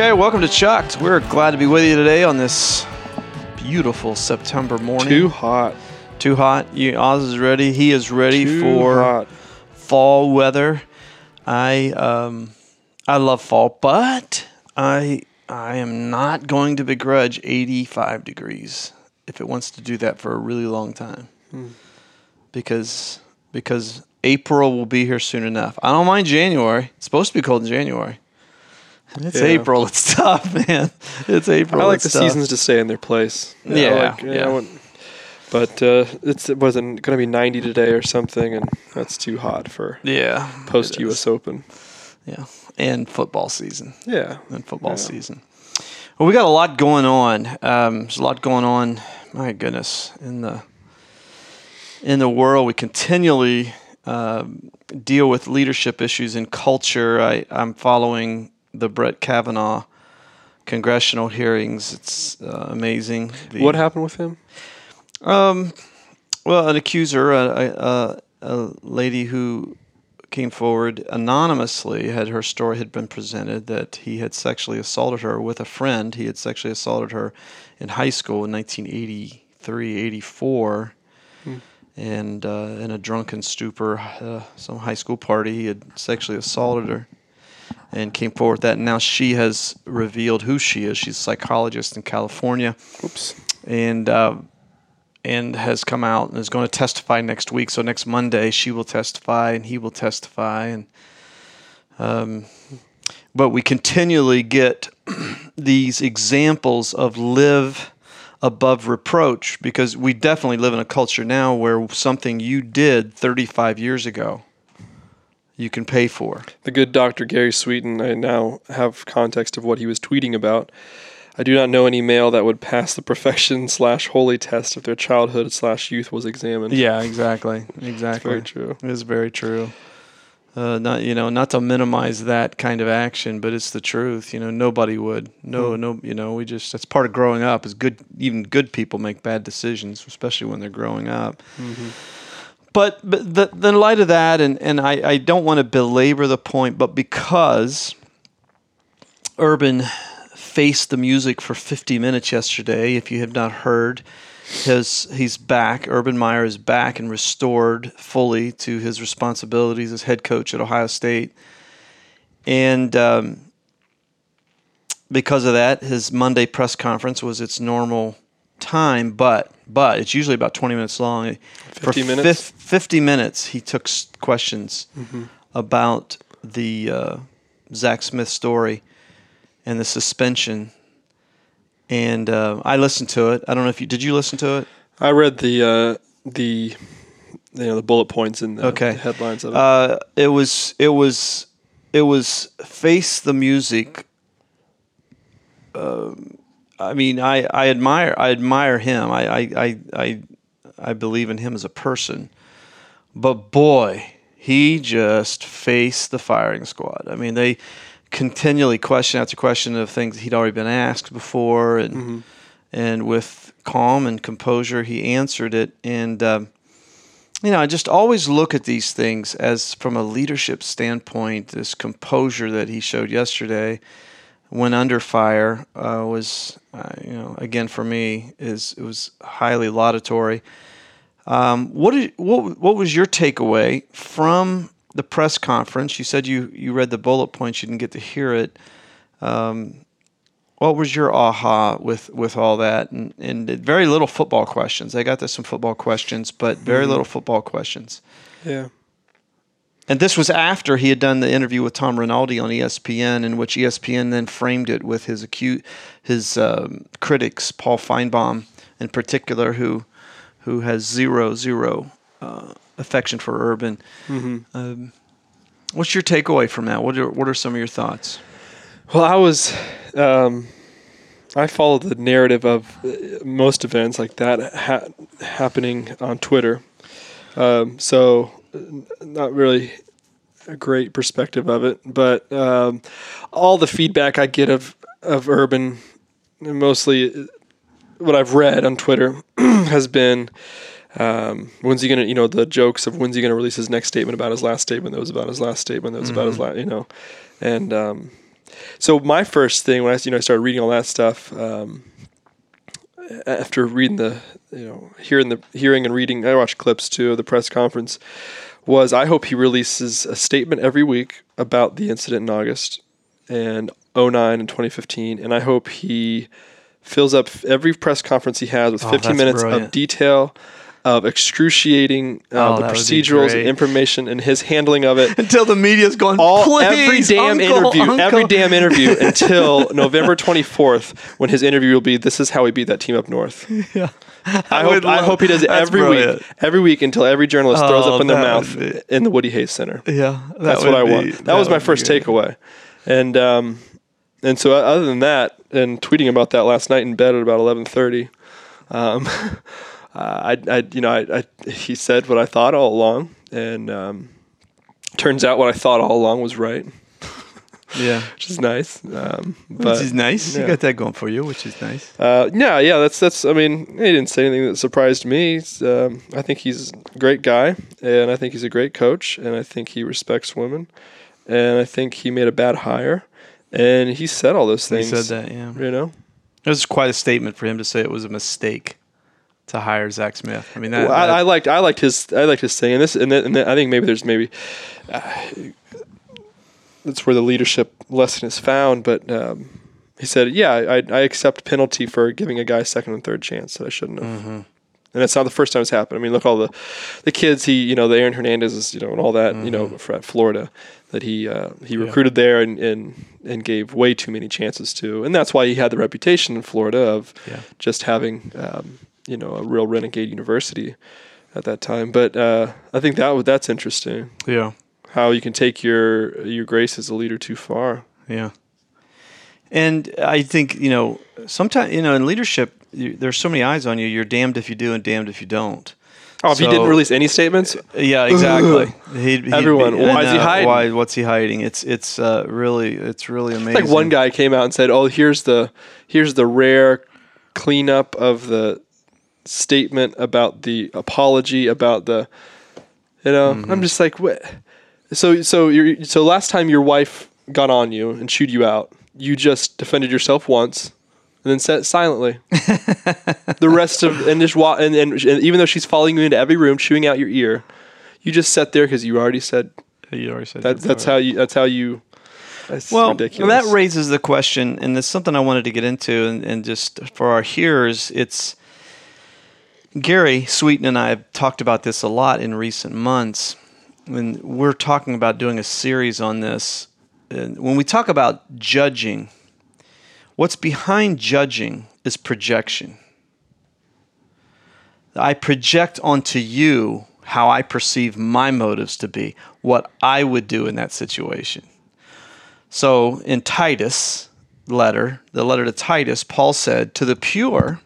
Okay, welcome to Chucked. We're glad to be with you today on this beautiful September morning. Too hot. Too hot. You, Oz is ready. He is ready Too for hot. fall weather. I um, I love fall, but I I am not going to begrudge 85 degrees if it wants to do that for a really long time, because because April will be here soon enough. I don't mind January. It's supposed to be cold in January. And it's Yeah. April. It's tough, man. It's April. I like the tough. seasons to stay in their place. Yeah, like- yeah. Want- but uh, it's it wasn't going to be 90 today or something, and that's too hot for Yeah. post U.S. Open. Yeah. And football season. Yeah. and football Yeah. season. Well, we got a lot going on. Um, there's a lot going on. My goodness, in the in the world, we continually um, deal with leadership issues in culture. I, I'm following the Brett Kavanaugh congressional hearings. It's uh, amazing. The- What happened with him? um, well, an accuser, a, a, a, lady who came forward anonymously, had her story had been presented that he had sexually assaulted her with a friend. He had sexually assaulted her in high school in 1983, 84. And uh, in a drunken stupor, uh, some high school party, he had sexually assaulted her and came forward with that. And now she has revealed who she is. She's a psychologist in California Oops. and uh, and has come out and is going to testify next week. So next Monday she will testify and he will testify and um, but we continually get these examples of live above reproach because we definitely live in a culture now where something you did 35 years ago you can pay for. The good Dr. Gary Sweeten. I now have context of what he was tweeting about. I do not know any male that would pass the perfection slash holy test if their childhood slash youth was examined. Yeah, exactly. Exactly. very true. It is very true. Uh, not you know, not to minimize that kind of action, but it's the truth. You know, nobody would. No, no. You know, we just that's part of growing up. Is good. Even good people make bad decisions, especially when they're growing up. But but the, the in light of that, and and I I don't want to belabor the point, but because Urban faced the music for 50 minutes yesterday. If you have not heard, his he's back. Urban Meyer is back and restored fully to his responsibilities as head coach at Ohio State. And um, because of that, his Monday press conference was its normal time, but but it's usually about 20 minutes long. 50 for minutes? fif- 50 minutes, he took s- questions about the uh, Zach Smith story and the suspension. And uh, I listened to it. I don't know if you did. You listen to it? I read the uh, the you know the bullet points and the, Okay. the headlines of it. Uh, it was it was it was face the music. Um, I mean, I, I admire I admire him. I, I I I believe in him as a person, but boy, he just faced the firing squad. I mean, they continually question after question of things he'd already been asked before, and and with calm and composure, he answered it. And um, you know, I just always look at these things as from a leadership standpoint. This composure that he showed yesterday, when under fire, uh, was uh, you know again for me is it was highly laudatory. Um, what did what what was your takeaway from the press conference? You said you you read the bullet points. You didn't get to hear it. Um, what was your aha with with all that? And and very little football questions. I got to some football questions, but very little football questions. yeah. And this was after he had done the interview with Tom Rinaldi on ESPN, in which ESPN then framed it with his acute, his um, critics, Paul Finebaum in particular, who who has zero zero uh, affection for Urban. Um, what's your takeaway from that? What are what are some of your thoughts? Well, I was, um, I followed the narrative of uh, most events like that ha- happening on Twitter. Um, so, not really a great perspective of it, but um, all the feedback I get of of Urban, mostly what I've read on Twitter, has been. Um, when's he gonna? You know, the jokes of when's he gonna release his next statement about his last statement? That was about his last statement. That was about his last. You know, and um, so my first thing when I you know I started reading all that stuff um, after reading the you know hearing the hearing and reading I watched clips too of the press conference was I hope he releases a statement every week about the incident in August and 09 and 2015 and I hope he fills up every press conference he has with Oh, 15 minutes brilliant. of detail of excruciating uh, Oh, the that procedurals and information and his handling of it Until the media's going, all Please, every damn uncle, interview, uncle." every damn interview until November 24th, when his interview will be. This is how we beat that team up north. Yeah. I, hope. would I hope he does it every brilliant. week, every week until every journalist throws Oh, up in their mouth be- in the Woody Hayes Center. Yeah, that That's what I be- want. That, was my first good. takeaway, and um, and so other than that, and tweeting about that last night in bed at about 11:30. Um, I, I, you know, I, I, he said what I thought all along, and um, turns out what I thought all along was right, Yeah, which is nice. Um, which is nice. yeah. You got that going for you, which is nice. Uh, yeah, yeah, that's that's. I mean, he didn't say anything that surprised me. Um, I think he's a great guy, and I think he's a great coach, and I think he respects women, and I think he made a bad hire, and he said all those things. He said that. Yeah, You know, it was quite a statement for him to say it was a mistake to hire Zach Smith. I mean, that, Well, I, that- I liked I liked his I liked his thing, and this and, then, and then I think maybe there's maybe uh, that's where the leadership lesson is found. But um, he said, "Yeah, I, I accept penalty for giving a guy a second and third chance that I shouldn't have." Mm-hmm. And it's not the first time it's happened. I mean, look all the the kids he you know the Aaron Hernandez you know and all that you know at Florida that he uh, he Mm-hmm. Yeah. recruited there and, and and gave way too many chances to, and that's why he had the reputation in Florida of Yeah. just having um, you know a real renegade university at that time. But uh, I think that that's interesting yeah, how you can take your your grace as a leader too far. yeah. And I think you know, sometimes you know, in leadership, you, there's so many eyes on you. You're damned if you do and damned if you don't. Oh, if he didn't release any statements, Yeah, exactly. He'd, he'd Everyone, be- why is he hiding? Why? What's he hiding? It's it's uh, really it's really amazing. like one guy came out and said, "Oh, here's the here's the rare cleanup of the statement about the apology about the you know." Mm-hmm. I'm just like, what? So so you so last time your wife got on you and chewed you out, you just defended yourself once. And then sat silently. the rest of and just wa- and, and, and even though she's following you into every room, chewing out your ear, you just sat there because you already said You already said that. That's how you. That's how you. That's Well, ridiculous. that raises the question, and it's something I wanted to get into, and, and just for our hearers, it's Gary Sweeten and I have talked about this a lot in recent months. When we're talking about doing a series on this, when we talk about judging, what's behind judging is projection. I project onto you how I perceive my motives to be, what I would do in that situation. So in Titus letter, the letter to Titus, Paul said, "To the pure,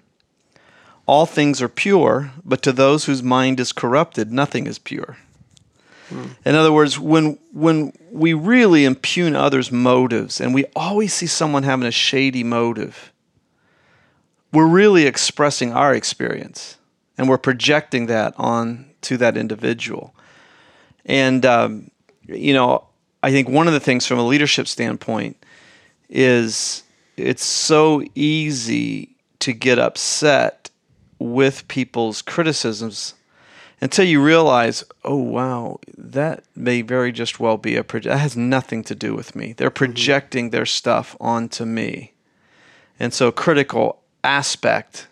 all things are pure, but to those whose mind is corrupted, nothing is pure." In other words, when when we really impugn others' motives, and we always see someone having a shady motive, we're really expressing our experience, and we're projecting that on to that individual. And um, you know, I think one of the things from a leadership standpoint is it's so easy to get upset with people's criticisms until you realize, oh wow, that may very just well be a project. That has nothing to do with me. They're mm-hmm. projecting their stuff onto me, and so critical aspect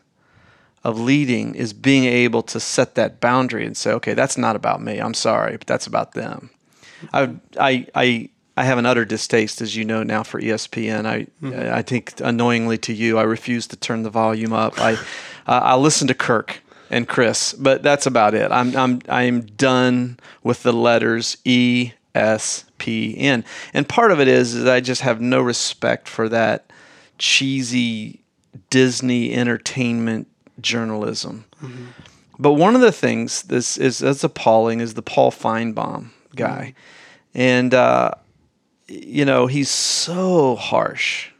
of leading is being able to set that boundary and say, okay, that's not about me. I'm sorry, but that's about them. I I I I have an utter distaste, as you know now, for ESPN. I I think annoyingly to you, I refuse to turn the volume up. I uh, I listen to Kirk and Chris, but that's about it. I'm I'm I'm done with the letters E S P N, and part of it is is I just have no respect for that cheesy Disney entertainment journalism. But one of the things this is that's appalling is the Paul Finebaum guy, and uh, you know he's so harsh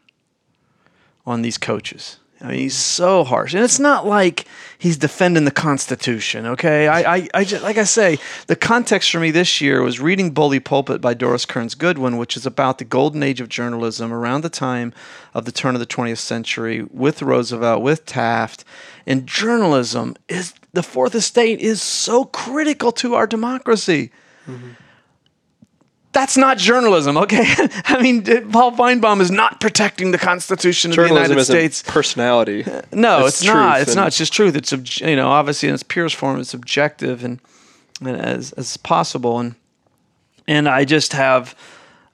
on these coaches. I mean, he's so harsh, and it's not like he's defending the Constitution. Okay, I, I, I just, like I say, the context for me this year was reading "Bully Pulpit" by Doris Kearns Goodwin, which is about the golden age of journalism around the time of the turn of the 20th century with Roosevelt, with Taft, and journalism is the fourth estate is so critical to our democracy. Mm-hmm that's not journalism, okay? I mean, Paul Finebaum is not protecting the Constitution of the United States. Personality. No, it's, it's not. It's not. It's just truth. It's you know, obviously in its purest form, it's objective and, and as as possible. And and I just have,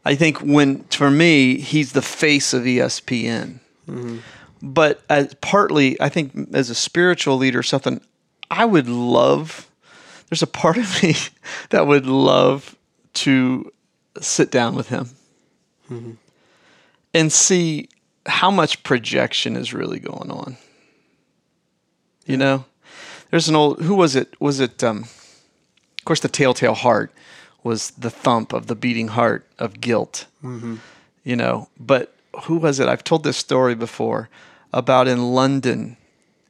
I think when for me, he's the face of ESPN. Mm-hmm. But as partly, I think as a spiritual leader, something I would love. There's a part of me that would love to sit down with him mm-hmm. and see how much projection is really going on. You know, there's an old who was it? Was it? Um, of course, the telltale heart was the thump of the beating heart of guilt. Mm-hmm. You know, but who was it? I've told this story before about in London.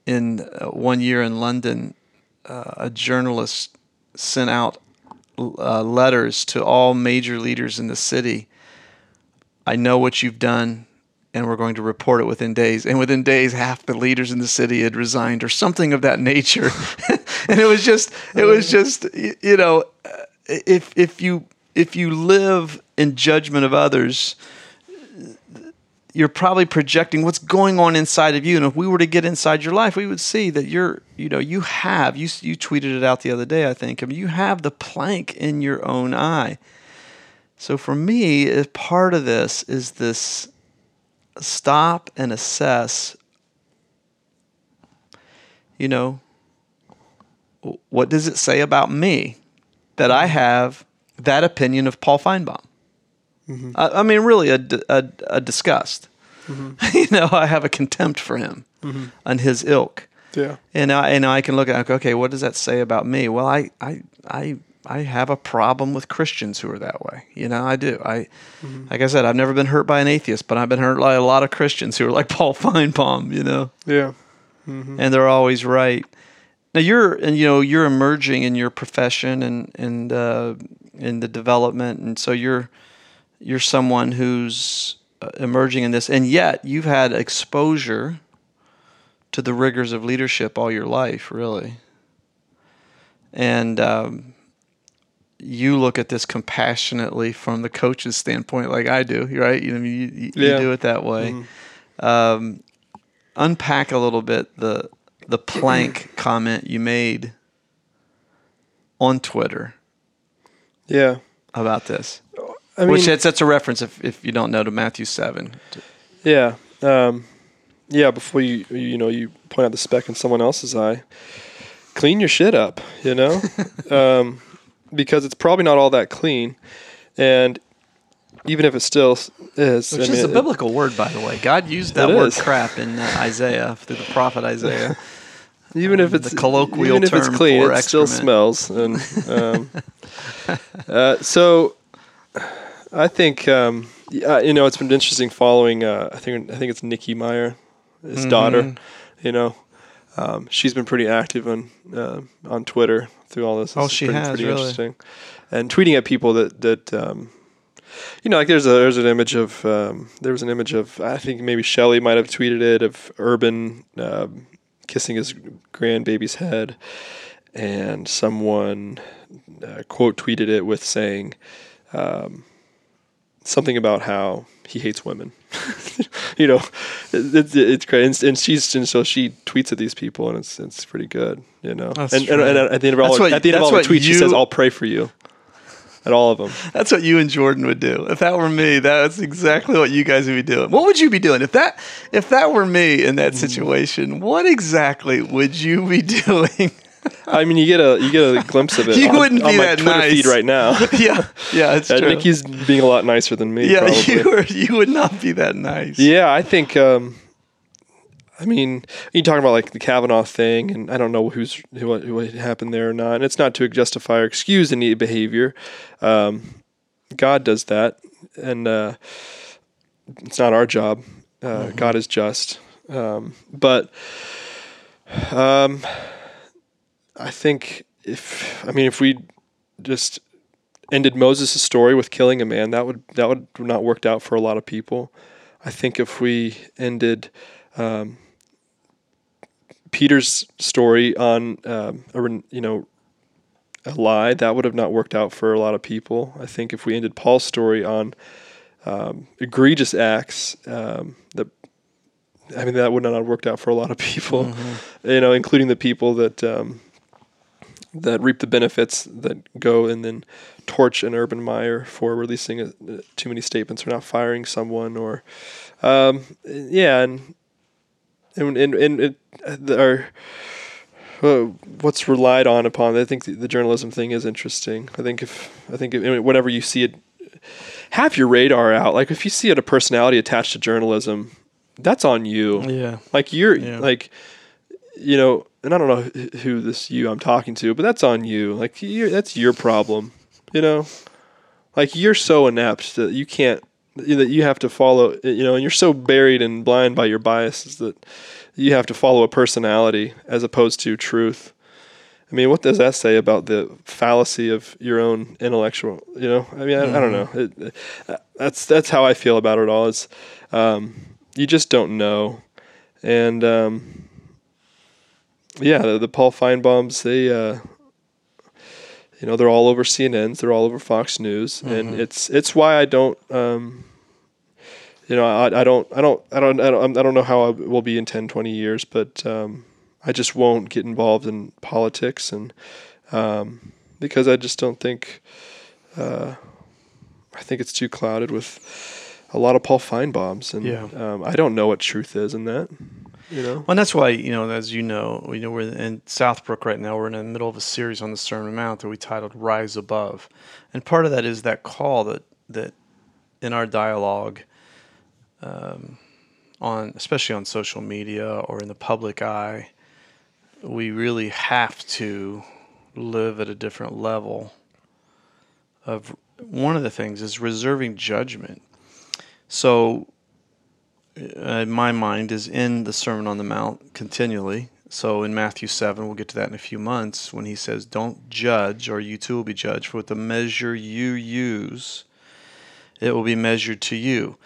In uh, one year in London, uh, a journalist sent out uh, letters to all major leaders in the city. I know what you've done, and we're going to report it within days. And within days, half the leaders in the city had resigned, or something of that nature. and it was just, it was just, you know, if if you if you live in judgment of others, you're probably projecting what's going on inside of you. And if we were to get inside your life, we would see that you're, you know, you have, you, you tweeted it out the other day, I think. I mean, you have the plank in your own eye. So for me, part of this is this stop and assess, you know, what does it say about me that I have that opinion of Paul Finebaum? Mm-hmm. I, I, mean, really, a, a, a disgust. Mm-hmm. you know, I have a contempt for him mm-hmm. and his ilk. Yeah. And I and I can look at okay, what does that say about me? Well, I I I I have a problem with Christians who are that way. You know, I do. I mm-hmm. like I said, I've never been hurt by an atheist, but I've been hurt by a lot of Christians who are like Paul Finebaum. You know. Yeah. Mm-hmm. And they're always right. Now you're and you know you're emerging in your profession and and uh, in the development, and so you're you're someone who's uh, emerging in this, and yet you've had exposure to the rigors of leadership all your life, really. And um, you look at this compassionately from the coach's standpoint, like I do, right? You know, you, you, yeah. you do it that way. Mm-hmm. Um, unpack a little bit the the plank comment you made on Twitter. Yeah. About this. I mean, Which that's, that's a reference if, if you don't know to Matthew seven. Yeah, um, yeah. Before you you know you point out the speck in someone else's eye, clean your shit up. You know, um, because it's probably not all that clean, and even if it still is, which I is mean, a biblical word by the way. God used that word is. crap in uh, Isaiah through the prophet Isaiah. even um, if it's the colloquial even if it's clean, it excrement. still smells. And um, uh, so I think um, you know it's been interesting following. Uh, I think I think it's Nicki Meyer, his mm-hmm. daughter. You know, um, she's been pretty active on uh, on Twitter through all this. Oh, it's she pretty, has pretty really. interesting, and tweeting at people that that. Um, you know, like there's a there's an image of um, there was an image of I think maybe Shelley might have tweeted it of Urban uh, kissing his grandbaby's head, and someone uh, quote tweeted it with saying, um, something about how he hates women. you know, it's, it's great, and, and, she's and so she tweets at these people, and it's it's pretty good. You know, and, and, and, at the end of all what, at the end of all the tweets, you, she says, "I'll pray for you." At all of them. That's what you and Jordan would do. If that were me, that's exactly what you guys would be doing. What would you be doing if that if that were me in that mm. situation? What exactly would you be doing? I mean, you get a you get a glimpse of it. You on, wouldn't be on my that Twitter nice. feed right now. yeah, yeah, it's uh, true. Nicki's being a lot nicer than me. Yeah, probably. you were, you would not be that nice. Yeah, I think. Um, I mean, you talking about like the Kavanaugh thing, and I don't know who's who, what happened there or not. And it's not to justify or excuse any behavior. Um, God does that, and uh, it's not our job. Uh, mm-hmm. God is just, Um, but um, I think if I mean if we just ended Moses' story with killing a man, that would that would not worked out for a lot of people. I think if we ended um, Peter's story on um, a, you know a lie, that would have not worked out for a lot of people. I think if we ended Paul's story on um, egregious acts, um, that I mean that would not have worked out for a lot of people. Mm-hmm. You know, including the people that um, that reap the benefits that go and then torch an Urban Meyer for releasing a, too many statements or not firing someone or um, yeah and and and, and it, our uh, what's relied on upon I think the, the, journalism thing is interesting. I think if I think if, whenever you see it have your radar out. Like if you see it a personality attached to journalism that's on you. Yeah. Like you're yeah. like you know and I don't know who this you I'm talking to, but that's on you. Like that's your problem, you know. Like you're so inept that you can't that you have to follow, you know, and you're so buried and blind by your biases that you have to follow a personality as opposed to truth. I mean, what does that say about the fallacy of your own intellectual? You know, I mean, I, mm-hmm. I don't know. It, that's that's how I feel about it all. Is um, you just don't know, and um, yeah, the, the Paul Finebaums, they, uh, you know, they're all over CNNs, they're all over Fox News, mm-hmm. and it's it's why I don't, um, you know, I, I don't I don't I don't I don't I don't know how I will be in 10, 20 years, but um, I just won't get involved in politics, and um, because I just don't think, uh, I think it's too clouded with a lot of Paul Finebaums, and yeah. Um, I don't know what truth is in that. You know, well, and that's why you know, as you know, you know, we're in Southbrook right now. We're in the middle of a series on the Sermon Mount that we titled "Rise Above," and part of that is that call that that in our dialogue, um, on especially on social media or in the public eye, we really have to live at a different level. Of one of the things is reserving judgment. So uh, in my mind, is in the Sermon on the Mount continually. So in Matthew 7, we'll get to that in a few months, when he says, Don't judge, or you too will be judged. For with the measure you use, it will be measured to you.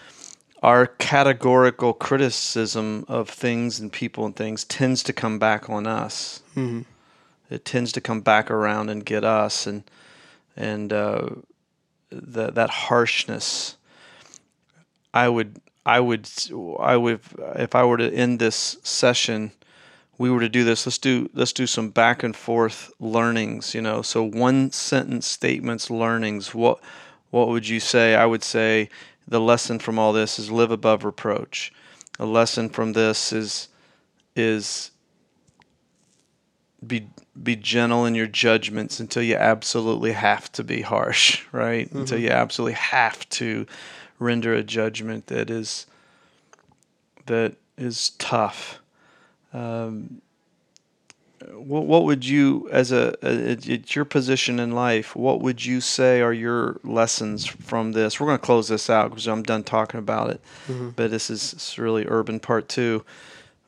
Our categorical criticism of things and people and things tends to come back on us. Mm-hmm. It tends to come back around and get us, and and uh, that that harshness. I would I would, I would, if I were to end this session, we were to do this. Let's do, let's do some back and forth learnings. You know, so one sentence statements, learnings. What, what would you say? I would say the lesson from all this is live above reproach. A lesson from this is, is be be gentle in your judgments until you absolutely have to be harsh, right? Mm-hmm. Until you absolutely have to render a judgment that is that is tough. Um, what, what would you, as a, a, at your position in life, what would you say are your lessons from this? We're going to close this out because I'm done talking about it. Mm-hmm. But this is really urban part two.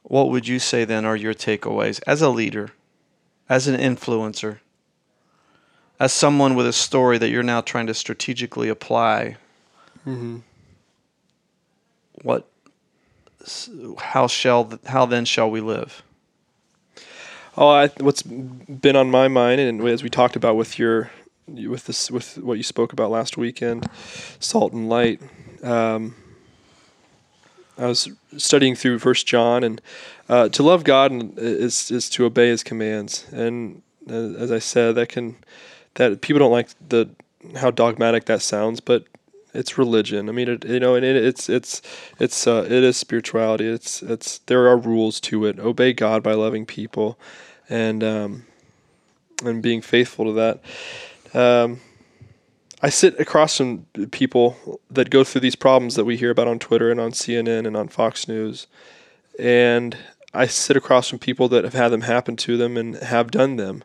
What would you say then are your takeaways as a leader, as an influencer, as someone with a story that you're now trying to strategically apply Mm-hmm. What? How shall? How then shall we live? Oh, I, what's been on my mind, and as we talked about with your, with this, with what you spoke about last weekend, salt and light. Um, I was studying through First John, and uh, to love God is is to obey His commands. And uh, as I said, that can that people don't like the how dogmatic that sounds, but it's religion. I mean, it, you know, and it, it's it's it's uh, it is spirituality. It's it's there are rules to it. Obey God by loving people, and um, and being faithful to that. Um, I sit across from people that go through these problems that we hear about on Twitter and on CNN and on Fox News, and I sit across from people that have had them happen to them and have done them,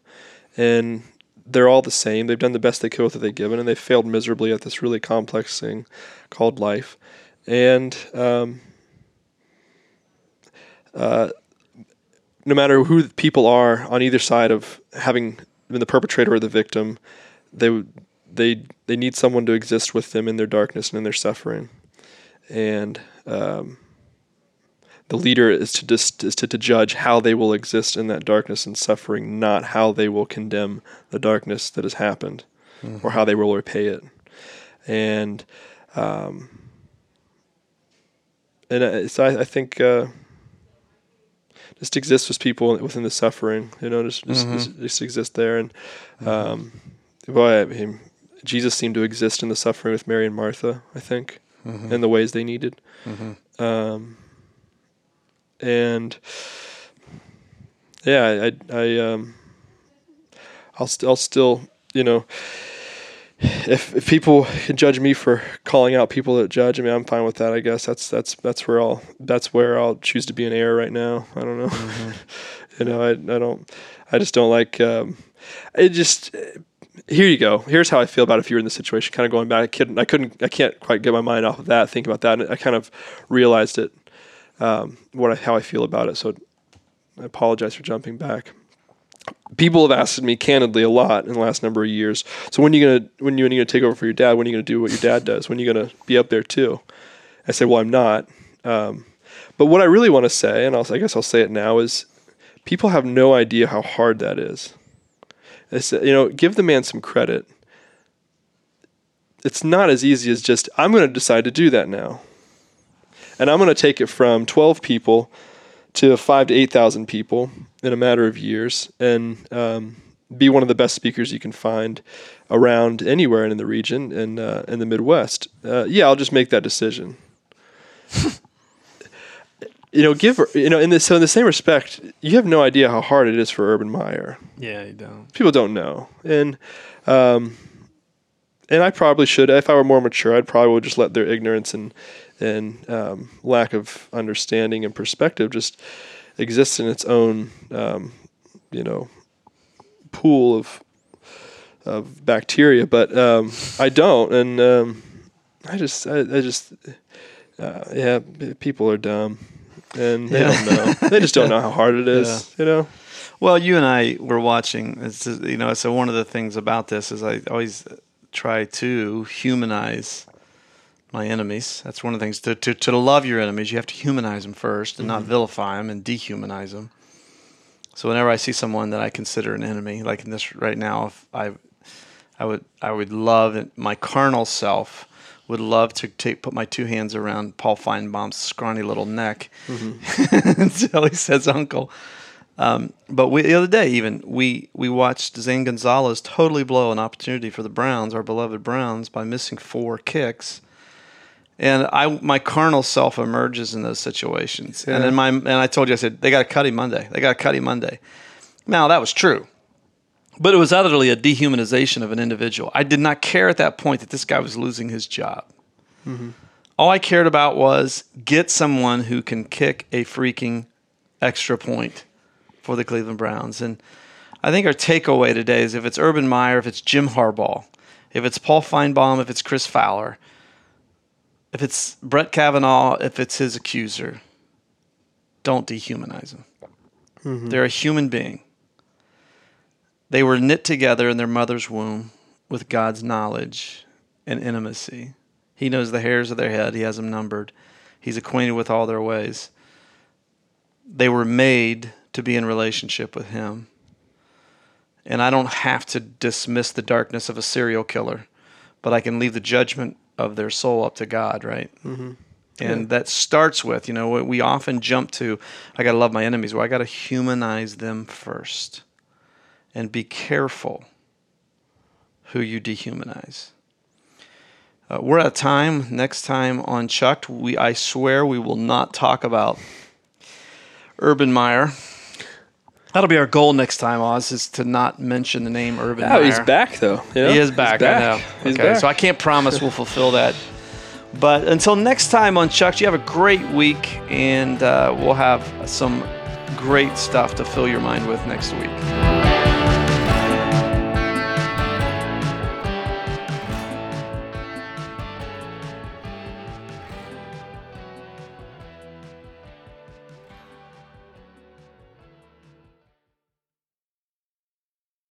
and they're all the same. They've done the best they could with what they've given, and they failed miserably at this really complex thing called life. And um, uh, no matter who the people are on either side of having been the perpetrator or the victim, they they they need someone to exist with them in their darkness and in their suffering, and um, the leader is to just is to, to judge how they will exist in that darkness and suffering, not how they will condemn the darkness that has happened, mm-hmm. or how they will repay it, and um, and uh, so I, I think. Uh, just exist with people within the suffering, you know, just just, mm-hmm. just exist there. And mm-hmm. um, boy, I mean, Jesus seemed to exist in the suffering with Mary and Martha, I think, mm-hmm. in the ways they needed. Mm-hmm. Um, and yeah, I, I, um, I'll, st- I'll still, you know, if, if people can judge me for calling out people that judge, I mean, I'm fine with that. I guess that's that's that's where I'll that's where I'll choose to be an error right now. I don't know. Mm-hmm. you know, I I don't I just don't like. Um, it just here you go. Here's how I feel about if you're in the situation. Kind of going back, I couldn't, I couldn't, I can't quite get my mind off of that. Think about that, and I kind of realized it, um, what I, how I feel about it. So I apologize for jumping back. People have asked me candidly a lot in the last number of years. So when are you gonna, when you when are you gonna take over for your dad? When are you gonna do what your dad does? When are you gonna be up there too? I say, well, I'm not. Um, but what I really want to say, and I'll, I guess I'll say it now, is people have no idea how hard that is said you know, give the man some credit. It's not as easy as just, I'm going to decide to do that now. And I'm going to take it from 12 people to five to 8,000 people in a matter of years and um, be one of the best speakers you can find around anywhere in the region and uh, in the Midwest. Uh, yeah, I'll just make that decision. you know, give you know, in this so in the same respect, you have no idea how hard it is for Urban Meyer. Yeah, you don't. People don't know, and um, and I probably should. If I were more mature, I'd probably would just let their ignorance and and um, lack of understanding and perspective just exists in its own, um, you know, pool of of bacteria. But um, I don't, and um, I just, I, I just, uh, yeah, people are dumb and they yeah. don't know. They just don't know how hard it is. Yeah. You know. Well, you and I were watching. It's just, you know, so one of the things about this is I always try to humanize my enemies. That's one of the things to to, to love your enemies. You have to humanize them first and mm-hmm. not vilify them and dehumanize them. So whenever I see someone that I consider an enemy, like in this right now, if I I would I would love my carnal self would love to take put my two hands around Paul Finebaum's scrawny little neck mm-hmm. until he says uncle. Um, but we, the other day, even we we watched Zane Gonzalez totally blow an opportunity for the Browns, our beloved Browns, by missing four kicks. And I, my carnal self emerges in those situations. Yeah. And then my, and I told you, I said they got to cut him Monday. They got to cut him Monday. Now that was true. But it was utterly a dehumanization of an individual. I did not care at that point that this guy was losing his job. Mm-hmm. All I cared about was get someone who can kick a freaking extra point for the Cleveland Browns. And I think our takeaway today is if it's Urban Meyer, if it's Jim Harbaugh, if it's Paul Finebaum, if it's Chris Fowler, if it's Brett Kavanaugh, if it's his accuser, don't dehumanize them. Mm-hmm. They're a human being. They were knit together in their mother's womb with God's knowledge and intimacy. He knows the hairs of their head, He has them numbered. He's acquainted with all their ways. They were made to be in relationship with Him. And I don't have to dismiss the darkness of a serial killer, but I can leave the judgment of their soul up to God, right? Mm-hmm. And yeah. that starts with, you know, we often jump to, I got to love my enemies. Well, I got to humanize them first and be careful who you dehumanize. Uh, we're out of time. Next time on Chucked, we I swear we will not talk about Urban Meyer. That'll be our goal next time, Oz, is to not mention the name Urban oh, Meyer. he's back though. You know? He is back. back. I know. He's okay, back. so I can't promise we'll fulfill that. But until next time on Chuck, you have a great week, and uh, we'll have some great stuff to fill your mind with next week.